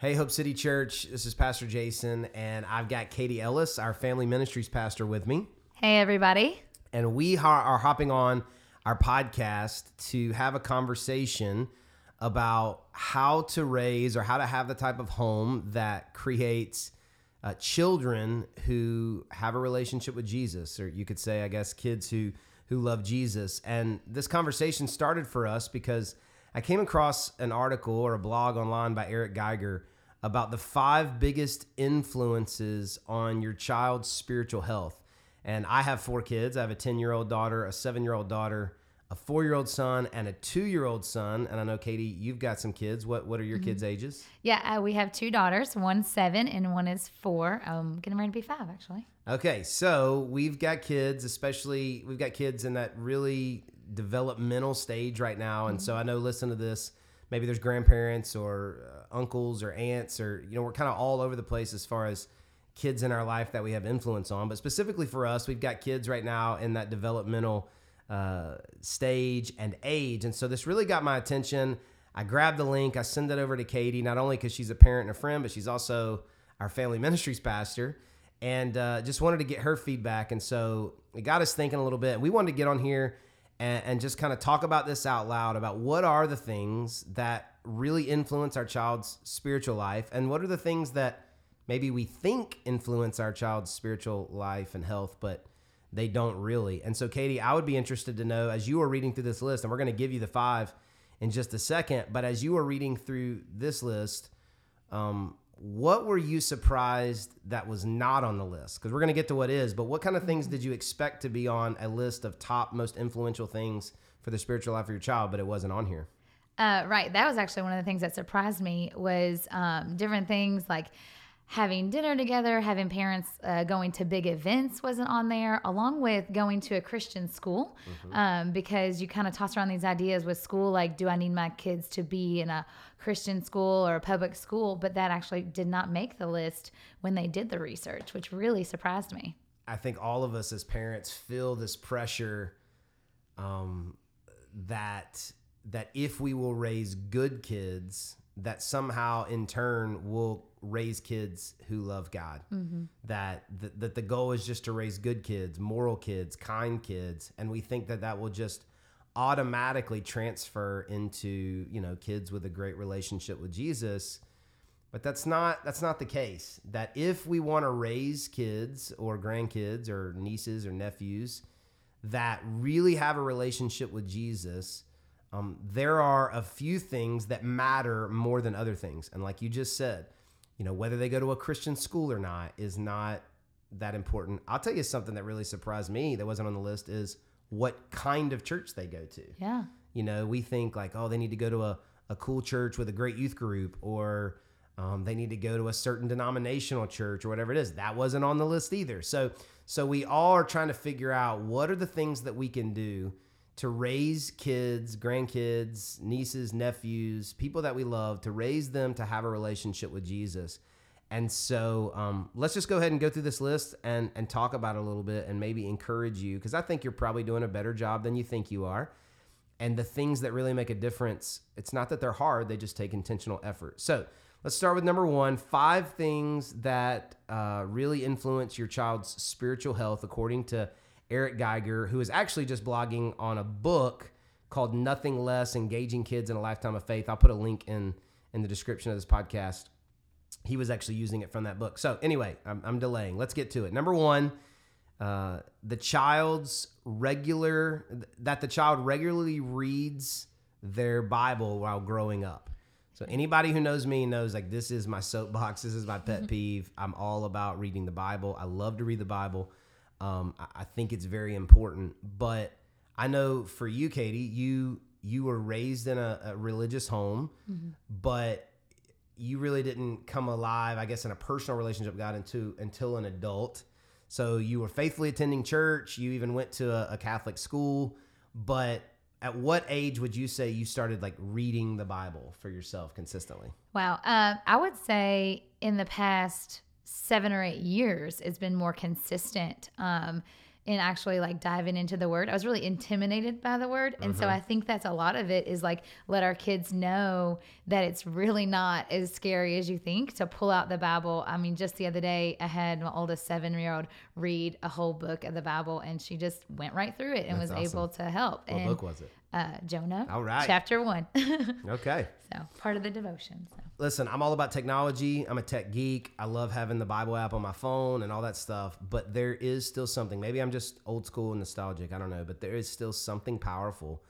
Hey, Hope City Church. This is Pastor Jason, and I've got Katie Ellis, our family ministries pastor, with me. Hey, everybody. And we are hopping on our podcast to have a conversation about how to raise or how to have the type of home that creates uh, children who have a relationship with Jesus, or you could say, I guess, kids who who love Jesus. And this conversation started for us because I came across an article or a blog online by Eric Geiger about the five biggest influences on your child's spiritual health. And I have four kids. I have a 10 year old daughter, a seven year old daughter, a four year old son, and a two year old son. And I know, Katie, you've got some kids. What, what are your mm-hmm. kids' ages? Yeah, uh, we have two daughters. One's seven and one is four. Um, getting ready to be five, actually. Okay, so we've got kids, especially we've got kids in that really developmental stage right now. And mm-hmm. so I know, listen to this, maybe there's grandparents or uh, uncles or aunts, or, you know, we're kind of all over the place as far as kids in our life that we have influence on. But specifically for us, we've got kids right now in that developmental uh, stage and age. And so this really got my attention. I grabbed the link, I send it over to Katie, not only because she's a parent and a friend, but she's also our family ministries pastor. And uh, just wanted to get her feedback. And so it got us thinking a little bit. We wanted to get on here and, and just kind of talk about this out loud about what are the things that really influence our child's spiritual life and what are the things that maybe we think influence our child's spiritual life and health but they don't really. And so katie i would be interested to know as you were reading through this list and we're going to give you the five in just a second but as you were reading through this list um, what were you surprised that was not on the list? Because we're going to get to what is, but what kind of things did you expect to be on a list of top most influential things for the spiritual life of your child, but it wasn't on here? Uh, right. That was actually one of the things that surprised me was um, different things like having dinner together, having parents uh, going to big events wasn't on there, along with going to a Christian school, mm-hmm. um, because you kind of toss around these ideas with school, like, do I need my kids to be in a Christian school or a public school? But that actually did not make the list when they did the research, which really surprised me. I think all of us as parents feel this pressure um, that that if we will raise good kids, that somehow in turn will raise kids who love God. Mm-hmm. That, that that the goal is just to raise good kids, moral kids, kind kids, and we think that that will just automatically transfer into you know kids with a great relationship with Jesus. But that's not that's not the case. That if we want to raise kids or grandkids or nieces or nephews that really have a relationship with Jesus, um, there are a few things that matter more than other things. And like you just said, you know, whether they go to a Christian school or not is not that important. I'll tell you something that really surprised me that wasn't on the list is what kind of church they go to. Yeah. You know, we think like, oh, they need to go to a, a cool church with a great youth group or um, they need to go to a certain denominational church or whatever it is. That wasn't on the list either. So, so we all are trying to figure out what are the things that we can do to raise kids, grandkids, nieces, nephews, people that we love, to raise them to have a relationship with Jesus. And so um, let's just go ahead and go through this list and, and talk about it a little bit and maybe encourage you because I think you're probably doing a better job than you think you are. And the things that really make a difference, it's not that they're hard, they just take intentional effort. So let's start with number one five things that uh, really influence your child's spiritual health according to Eric Geiger, who is actually just blogging on a book called Nothing Less Engaging Kids in a Lifetime of Faith. I'll put a link in in the description of this podcast. He was actually using it from that book. So, anyway, I'm, I'm delaying. Let's get to it. Number one, uh, the child's regular, that the child regularly reads their Bible while growing up. So, anybody who knows me knows like this is my soapbox, this is my pet peeve. I'm all about reading the Bible. I love to read the Bible. Um, I, I think it's very important. But I know for you, Katie, you you were raised in a, a religious home, mm-hmm. but you really didn't come alive, I guess, in a personal relationship with God into until an adult. So you were faithfully attending church. You even went to a, a Catholic school. But at what age would you say you started like reading the Bible for yourself consistently? Wow, uh, I would say in the past seven or eight years, it's been more consistent. Um, in actually like diving into the word. I was really intimidated by the word. And so I think that's a lot of it is like let our kids know that it's really not as scary as you think to pull out the Bible. I mean, just the other day, I had my oldest seven year old read a whole book of the Bible and she just went right through it and That's was awesome. able to help. What and book was it? Uh, Jonah, All right. chapter one. Okay. so part of the devotion. So. Listen, I'm all about technology. I'm a tech geek. I love having the Bible app on my phone and all that stuff. But there is still something. Maybe I'm just old school and nostalgic. I don't know. But there is still something powerful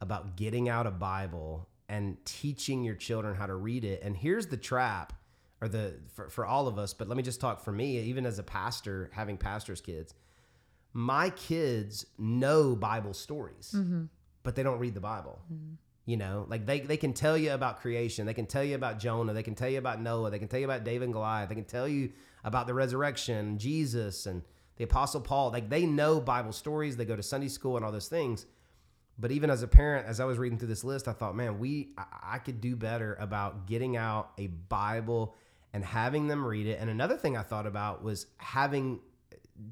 about getting out a Bible and teaching your children how to read it. And here's the trap, or the for, for all of us. But let me just talk for me. Even as a pastor, having pastors' kids, my kids know Bible stories, but they don't read the Bible. Mm-hmm. You know, like they, they can tell you about creation. They can tell you about Jonah. They can tell you about Noah. They can tell you about David and Goliath. They can tell you about the resurrection, Jesus, and the Apostle Paul. Like they know Bible stories. They go to Sunday school and all those things. But even as a parent, as I was reading through this list, I thought, man, we I, I could do better about getting out a Bible and having them read it. And another thing I thought about was having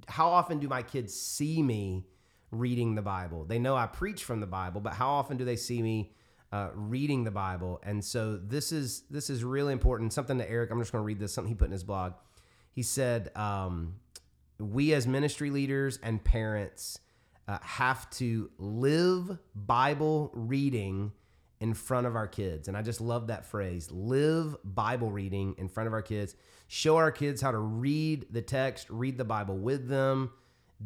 how often do my kids see me reading the Bible? They know I preach from the Bible, but how often do they see me uh, reading the Bible? And so this is this is really important. Something to Eric. I'm just going to read this. Something he put in his blog. He said, um, "We as ministry leaders and parents uh, have to live Bible reading." in front of our kids. And I just love that phrase live Bible reading in front of our kids. Show our kids how to read the text, read the Bible with them,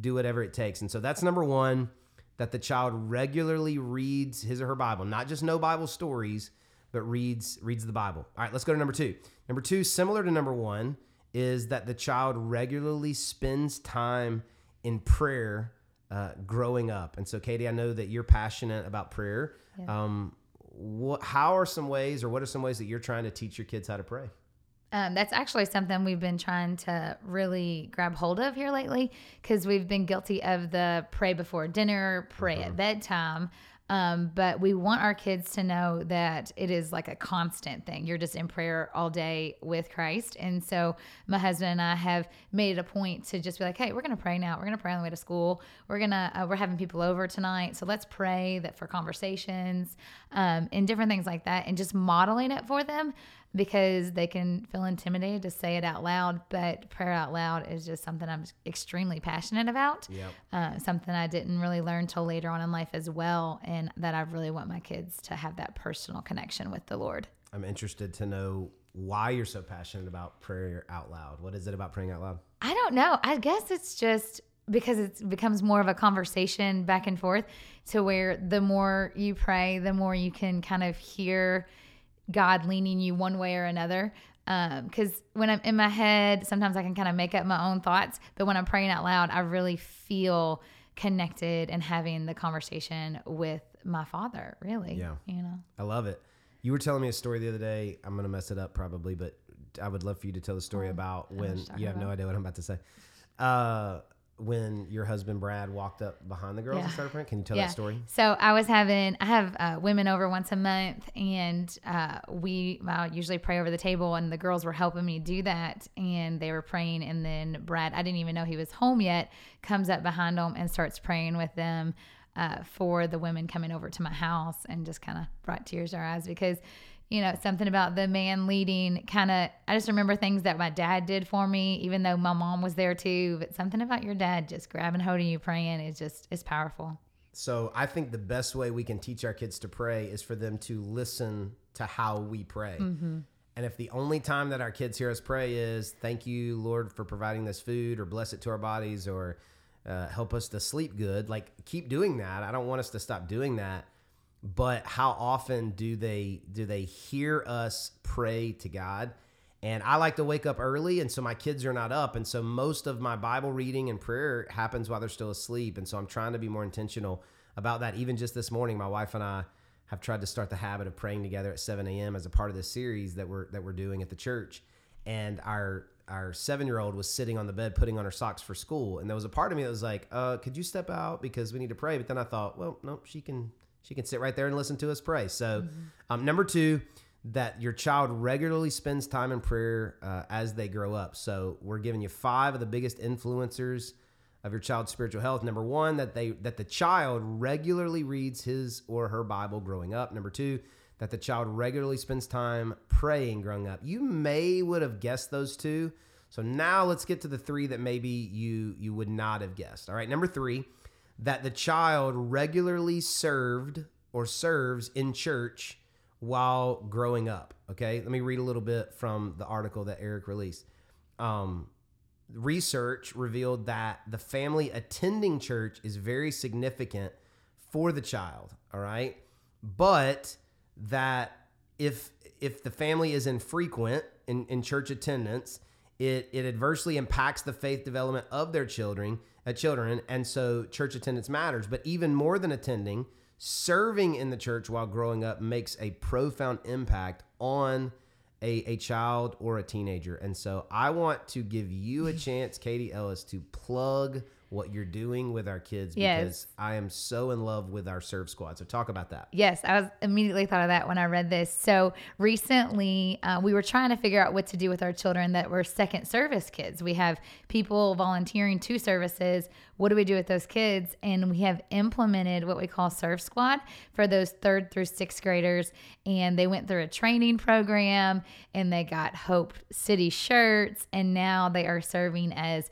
do whatever it takes. And so that's number one that the child regularly reads his or her Bible, not just no Bible stories, but reads reads the Bible. All right, let's go to number 2. Number 2 similar to number 1 is that the child regularly spends time in prayer uh, growing up. And so Katie, I know that you're passionate about prayer. Um what how are some ways or what are some ways that you're trying to teach your kids how to pray? Um, that's actually something we've been trying to really grab hold of here lately because we've been guilty of the pray before dinner, pray at bedtime. Um, but we want our kids to know that it is like a constant thing. You're just in prayer all day with Christ. And so my husband and I have made it a point to just be like, hey, we're going to pray now. We're going to pray on the way to school. We're going to, uh, we're having people over tonight. So let's pray that for conversations um, and different things like that and just modeling it for them because they can feel intimidated to say it out loud. But prayer out loud is just something I'm extremely passionate about. Yep. Uh, something I didn't really learn till later on in life as well, and that I really want my kids to have that personal connection with the Lord. I'm interested to know why you're so passionate about prayer out loud. What is it about praying out loud? I don't know. I guess it's just because it becomes more of a conversation back and forth to where the more you pray, the more you can kind of hear God leaning you one way or another. Because when I'm in my head, sometimes I can kind of make up my own thoughts. But when I'm praying out loud, I really feel connected and having the conversation with my Father, really. Yeah. You know? I love it. You were telling me a story the other day. I'm going to mess it up probably, but I would love for you to tell the story about when you have no idea what I'm about to say. Uh, when your husband Brad walked up behind the girls and Yeah. started praying. Can you tell that story? So I was having, I have uh, women over once a month, and uh, we I usually pray over the table, and the girls were helping me do that, and they were praying, and then Brad, I didn't even know he was home yet, comes up behind them and starts praying with them uh, for the women coming over to my house, and just kind of brought tears to our eyes because. You know, something about the man leading kind of, I just remember things that my dad did for me, even though my mom was there too. But something about your dad just grabbing hold of you praying is just, it's powerful. So I think the best way we can teach our kids to pray is for them to listen to how we pray. And if the only time that our kids hear us pray is "Thank you, Lord, for providing this food," or "Bless it to our bodies," or uh, "Help us to sleep good," like keep doing that. I don't want us to stop doing that. But how often do they do they hear us pray to God? And I like to wake up early, and so my kids are not up. And so most of my Bible reading and prayer happens while they're still asleep. And so I'm trying to be more intentional about that. Even just this morning, my wife and I have tried to start the habit of praying together at 7 a.m. as a part of this series that we're that we're doing at the church. And our our seven year old was sitting on the bed putting on her socks for school. And there was a part of me that was like, uh, could you step out because we need to pray? But then I thought, well, no, she can she can sit right there and listen to us pray. So, um, number two, that your child regularly spends time in prayer uh, as they grow up. So, we're giving you five of the biggest influencers of your child's spiritual health. Number one, that they that the child regularly reads his or her Bible growing up. Number two, that the child regularly spends time praying growing up. You may would have guessed those two. So now let's get to the three that maybe you you would not have guessed. All right, number three, that the child regularly served or serves in church while growing up. Okay, let me read a little bit from the article that Eric released. Um, research revealed that the family attending church is very significant for the child. All right, but that if if the family is infrequent in, in church attendance, it, it adversely impacts the faith development of their children, uh, children, and so church attendance matters. But even more than attending, serving in the church while growing up makes a profound impact on a, a child or a teenager. And so I want to give you a chance, Katie Ellis, to plug what you're doing with our kids because Yes. I am so in love with our serve squad. So talk about that. Yes, I was immediately thought of that when I read this. So recently, uh, we were trying to figure out what to do with our children that were second service kids. We have people volunteering two services. What do we do with those kids? And we have implemented what we call Serve Squad for those third through sixth graders. And they went through a training program and they got Hope City shirts. And now they are serving as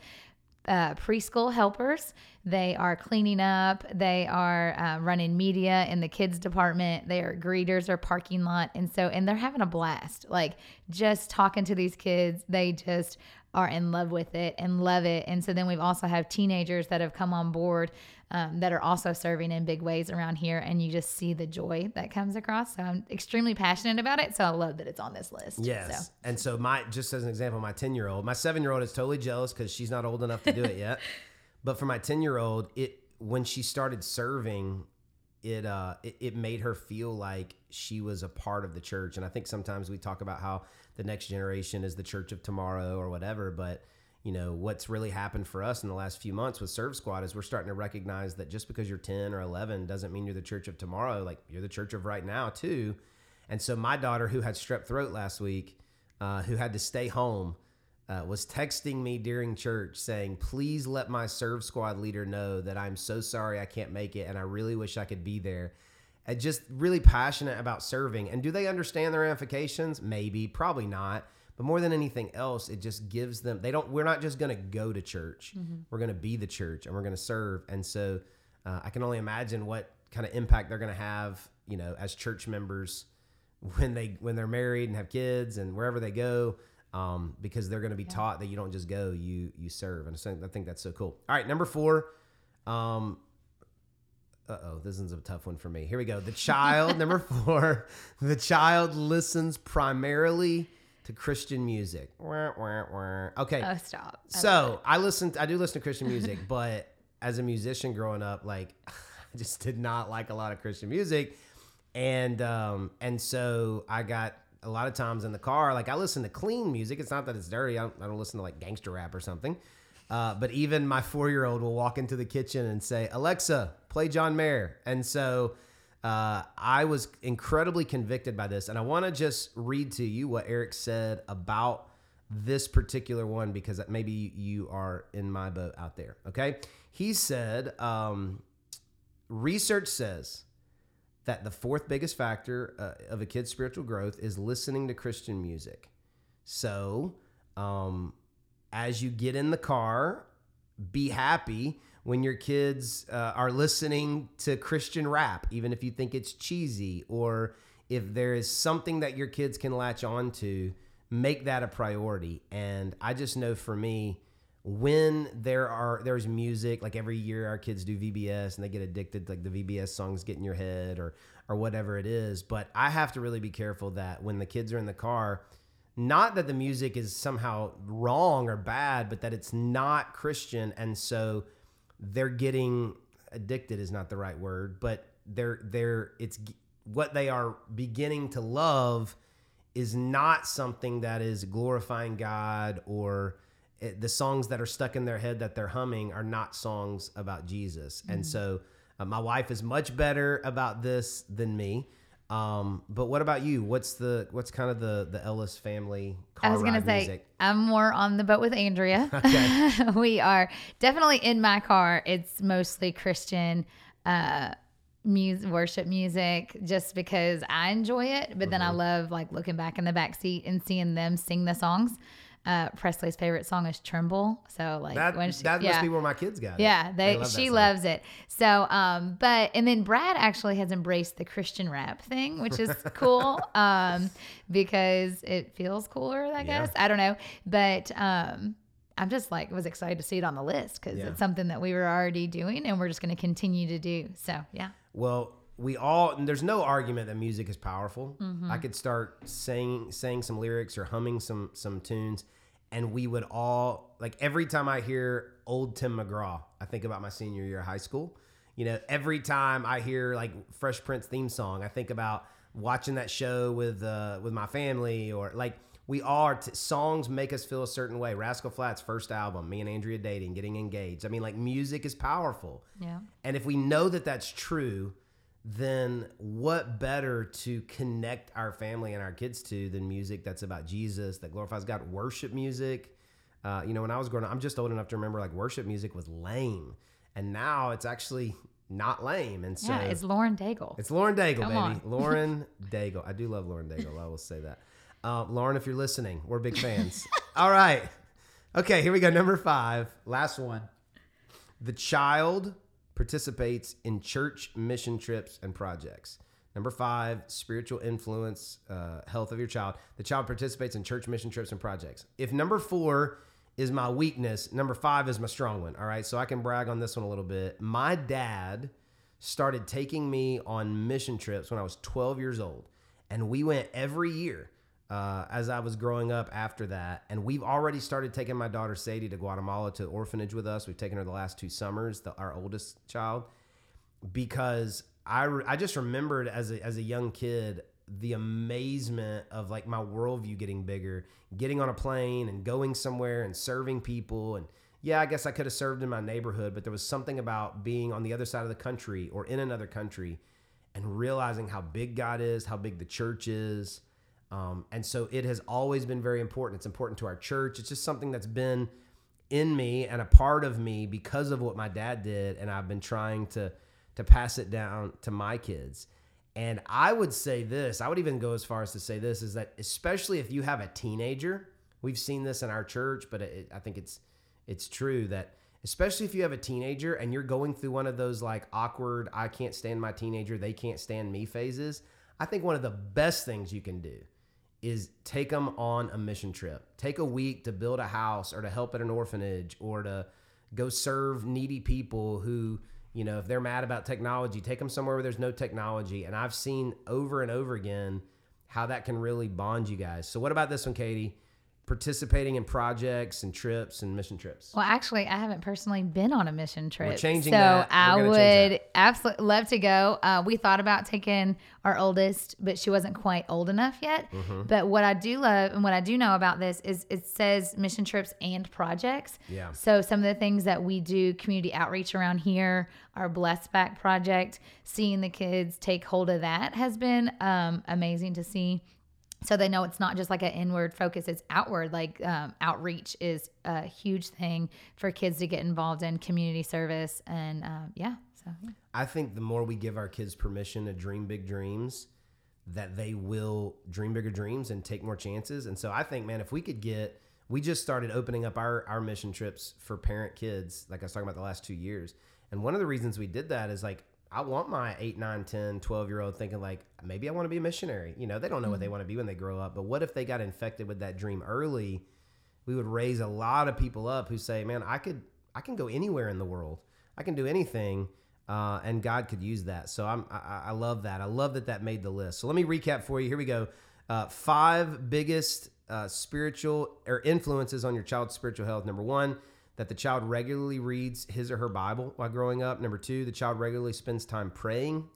uh, preschool helpers. They are cleaning up. They are uh, running media in the kids department. They are greeters or parking lot, and so and they're having a blast. Like just talking to these kids, they just are in love with it and love it. And so then we've also have teenagers that have come on board um, that are also serving in big ways around here, and you just see the joy that comes across. So I'm extremely passionate about it. So I love that it's on this list. Yes. So. And so my just as an example, my 10 year old, my seven year old is totally jealous because she's not old enough to do it yet. but for my 10 year old, it when she started serving, it uh it, it made her feel like she was a part of the church. And I think sometimes we talk about how the next generation is the church of tomorrow or whatever, but you know what's really happened for us in the last few months with serve squad is we're starting to recognize that just because you're 10 or 11 doesn't mean you're the church of tomorrow like you're the church of right now too and so my daughter, who had strep throat last week, uh, who had to stay home, uh, was texting me during church saying, "Please let my serve squad leader know that I'm so sorry I can't make it, and I really wish I could be there." And just really passionate about serving. And do they understand the ramifications? Maybe, probably not. But more than anything else, it just gives them. They don't. We're not just going to go to church. We're going to be the church, and we're going to serve. And so, uh, I can only imagine what kind of impact they're going to have, you know, as church members when they when they're married and have kids and wherever they go um, because they're going to be taught that you don't just go you you serve. And so I think that's so cool. All right number four um, uh-oh this is a tough one for me. Here we go. The child number four the child listens primarily to christian music. Wah, wah, wah. okay. Oh, stop. I so I listen. I do listen to Christian music, but as a musician growing up, like I just did not like a lot of Christian music, and um, and so I got a lot of times in the car, like I listen to clean music. It's not that it's dirty. I don't, I don't listen to like gangster rap or something. Uh, but even my four year old will walk into the kitchen and say, Alexa, play John Mayer. And so uh, I was incredibly convicted by this. And I want to just read to you what Eric said about this particular one because maybe you are in my boat out there. Okay. He said, um, research says that the fourth biggest factor uh, of a kid's spiritual growth is listening to Christian music. So, um, as you get in the car, be happy when your kids uh, are listening to Christian rap, even if you think it's cheesy, or if there is something that your kids can latch on to, make that a priority. And I just know for me, when there are there's music like every year our kids do VBS and they get addicted like the VBS songs get in your head or or whatever it is but I have to really be careful that when the kids are in the car not that the music is somehow wrong or bad but that it's not Christian and so they're getting addicted is not the right word but they're they're it's what they are beginning to love is not something that is glorifying God or it, the songs that are stuck in their head that they're humming are not songs about Jesus. And so uh, my wife is much better about this than me. Um, but what about you? What's the what's kind of the the Ellis family car I was gonna say music? I'm more on the boat with Andrea. Okay. we are definitely in my car. It's mostly Christian uh, music, worship music, just because I enjoy it. But then I Mm-hmm. love like looking back in the back seat and seeing them sing the songs. Uh, Presley's favorite song is "Tremble," so like That when she, that yeah. must be where my kids got it. Yeah, they, love she loves it. So, um, but and then Brad actually has embraced the Christian rap thing, which is cool, um, because it feels cooler, I Yeah. guess. I don't know, but um, I'm just like was excited to see it on the list because Yeah. it's something that we were already doing and we're just going to continue to do. So, yeah, Well, we all and there's no argument that music is powerful. Mm-hmm. I could start saying saying some lyrics or humming some some tunes, and we would all like every time I hear old Tim McGraw, I think about my senior year of high school. You know, every time I hear like Fresh Prince theme song, I think about watching that show with uh, with my family or like we are t- songs make us feel a certain way. Rascal Flatts first album, me and Andrea dating, getting engaged. I mean, like music is powerful. yeah. And if we know that that's true, then what better to connect our family and our kids to than music that's about Jesus, that glorifies God? Worship music. Uh, you know, when I was growing up, I'm just old enough to remember like worship music was lame. And now it's actually not lame. And so yeah, it's Lauren Daigle. it's Lauren Daigle, Come baby. on. Lauren Daigle. I do love Lauren Daigle. I will say that. Uh, Lauren, if you're listening, we're big fans. All right. Okay, here we go. Number five. Last one. The child participates in church mission trips and projects. Number five, spiritual influence, uh, health of your child. The child participates in church mission trips and projects. If number four is my weakness, number five is my strong one. All right, so I can brag on this one a little bit. My dad started taking me on mission trips when I was 12 years old, and we went every year uh, as I was growing up after that. And we've already started taking my daughter Sadie to Guatemala to orphanage with us. We've taken her the last two summers, the, our oldest child, because I, re- I just remembered as a, as a young kid the amazement of like my worldview getting bigger, getting on a plane and going somewhere and serving people. And yeah, I guess I could have served in my neighborhood, but there was something about being on the other side of the country or in another country and realizing how big God is, how big the church is. Um, and so it has always been very important. It's important to our church. It's just something that's been in me and a part of me because of what my dad did. And I've been trying to to pass it down to my kids. And I would say this, I would even go as far as to say this is that especially if you have a teenager, we've seen this in our church, but it, I think it's it's true that especially if you have a teenager and you're going through one of those like awkward I can't stand my teenager, they can't stand me phases, I think one of the best things you can do is take them on a mission trip. Take a week to build a house or to help at an orphanage or to go serve needy people who, you know, if they're mad about technology, take them somewhere where there's no technology. And I've seen over and over again how that can really bond you guys. So, what about this one, Katie? Participating in projects and trips and mission trips. Well, actually, I haven't personally been on a mission trip. changing so that. We're I would absolutely love to go. Uh, we thought about taking our oldest, but she wasn't quite old enough yet. Mm-hmm. But what I do love and what I do know about this is it says mission trips and projects. Yeah. So some of the things that we do, community outreach around here, our Blessed Back project, seeing the kids take hold of that has been um, amazing to see so they know it's not just like an inward focus it's outward like um, outreach is a huge thing for kids to get involved in community service and um, yeah so yeah. I think the more we give our kids permission to dream big dreams, that they will dream bigger dreams and take more chances. And so I think, man, if we could get, we just started opening up our, our mission trips for parent kids, like I was talking about the last two years. And one of the reasons we did that is like, I want my 8, 9, 10, 12 year old thinking, like, maybe I want to be a missionary. You know, they don't know what they want to be when they grow up. But what if they got infected with that dream early? We would raise a lot of people up who say, man, I could, I can go anywhere in the world. I can do anything uh, and God could use that. So I'm, I, I love that. I love that that made the list. So let me recap for you. Here we go. Uh, five biggest uh, spiritual or influences on your child's spiritual health. Number one, that the child regularly reads his or her Bible while growing up. Number two, the child regularly spends time praying.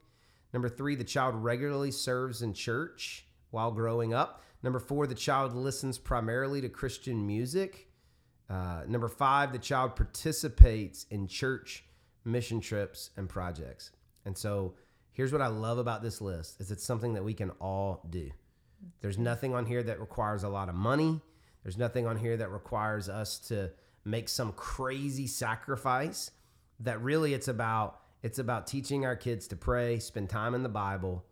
Number three, the child regularly serves in church while growing up. Number four, the child listens primarily to Christian music. Uh, number five, the child participates in church mission trips and projects. And so here's what I love about this list is it's something that we can all do. There's nothing on here that requires a lot of money. There's nothing on here that requires us to make some crazy sacrifice. That really it's about it's about teaching our kids to pray, spend time in the Bible,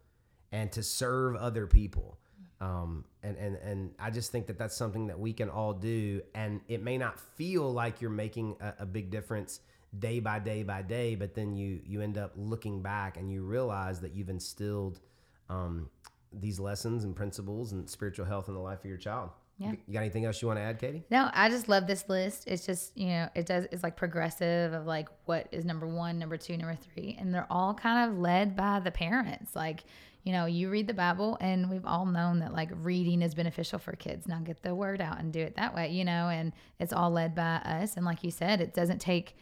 and to serve other people. Um, and, and, and I just think that that's something that we can all do. And it may not feel like you're making a, a big difference day by day by day, but then you, you end up looking back and you realize that you've instilled um, these lessons and principles and spiritual health in the life of your child. Yeah. You got anything else you want to add, Katie? No, I just love this list. It's just, you know, it does, it's like progressive of like what is number one, number two, number three. And they're all kind of led by the parents. Like, you know, you read the Bible, and we've all known that like reading is beneficial for kids. Now get the word out and do it that way, you know, and it's all led by us. And like you said, it doesn't take,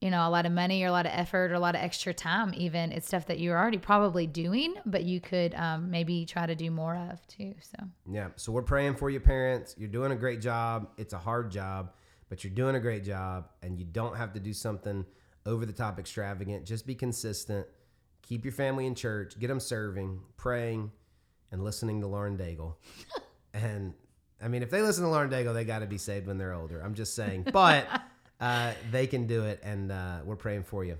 you know, a lot of money or a lot of effort or a lot of extra time, even. It's stuff that you're already probably doing, but you could um, maybe try to do more of too. So, Yeah. So we're praying for you, parents. You're doing a great job. It's a hard job, but you're doing a great job, and you don't have to do something over the top extravagant. Just be consistent. Keep your family in church. Get them serving, praying, and listening to Lauren Daigle. and I mean, if they listen to Lauren Daigle, they got to be saved when they're older. I'm just saying, but uh, they can do it, and uh, we're praying for you.